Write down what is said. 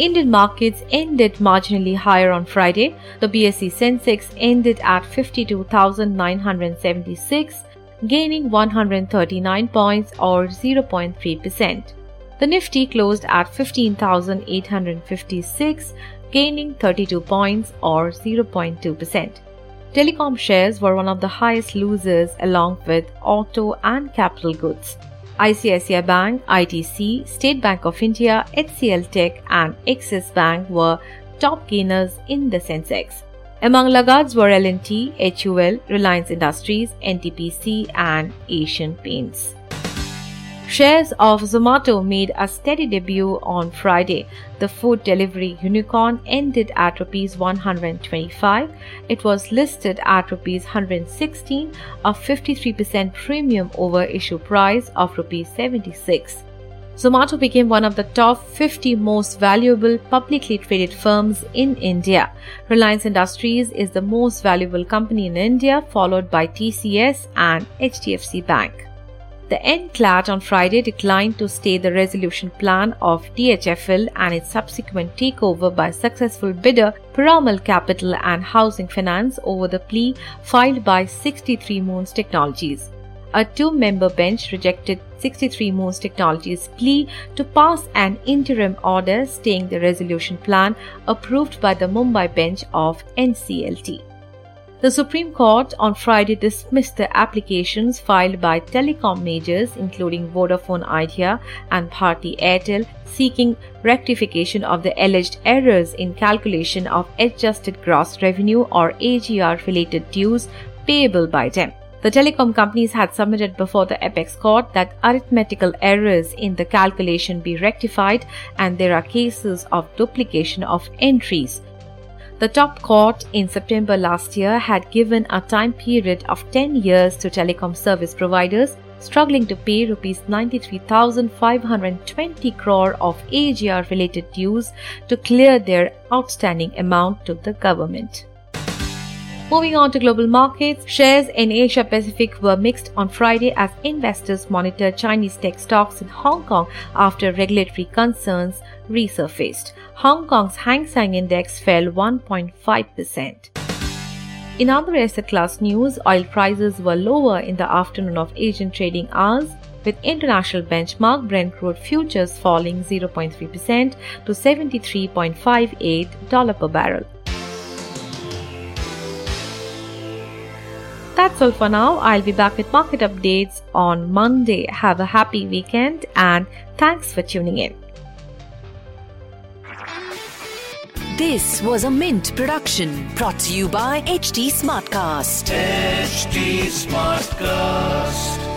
Indian markets ended marginally higher on Friday. The BSE Sensex ended at 52,976, gaining 139 points or 0.3%. The Nifty closed at 15,856, gaining 32 points or 0.2%. Telecom shares were one of the highest losers along with auto and capital goods. ICICI Bank, ITC, State Bank of India, HCL Tech, and Axis Bank were top gainers in the Sensex. Among laggards were L&T, HUL, Reliance Industries, NTPC, and Asian Paints. Shares of Zomato made a steady debut on Friday. The food delivery unicorn ended at rupees 125. It was listed at rupees 116, a 53% premium over issue price of rupees 76. Zomato became one of the top 50 most valuable publicly traded firms in India. Reliance Industries is the most valuable company in India, followed by TCS and HDFC Bank. The NCLAT on Friday declined to stay the resolution plan of DHFL and its subsequent takeover by successful bidder Piramal Capital and Housing Finance over the plea filed by 63 Moons Technologies. A two member bench rejected 63 Moons Technologies' plea to pass an interim order staying the resolution plan approved by the Mumbai bench of NCLT. The Supreme Court on Friday dismissed the applications filed by telecom majors including Vodafone Idea and Bharti Airtel seeking rectification of the alleged errors in calculation of adjusted gross revenue or AGR related dues payable by them. The telecom companies had submitted before the apex court that arithmetical errors in the calculation be rectified and there are cases of duplication of entries the top court in September last year had given a time period of 10 years to telecom service providers struggling to pay rupees 93,520 crore of AGR related dues to clear their outstanding amount to the government. Moving on to global markets, shares in Asia Pacific were mixed on Friday as investors monitored Chinese tech stocks in Hong Kong after regulatory concerns resurfaced. Hong Kong's Hang Seng Index fell 1.5%. In other asset class news, oil prices were lower in the afternoon of Asian trading hours, with international benchmark Brent crude futures falling 0.3% to $73.58 per barrel. That's all for now. I'll be back with market updates on Monday. Have a happy weekend and thanks for tuning in. This was a Mint production brought to you by HT Smartcast. HT Smartcast.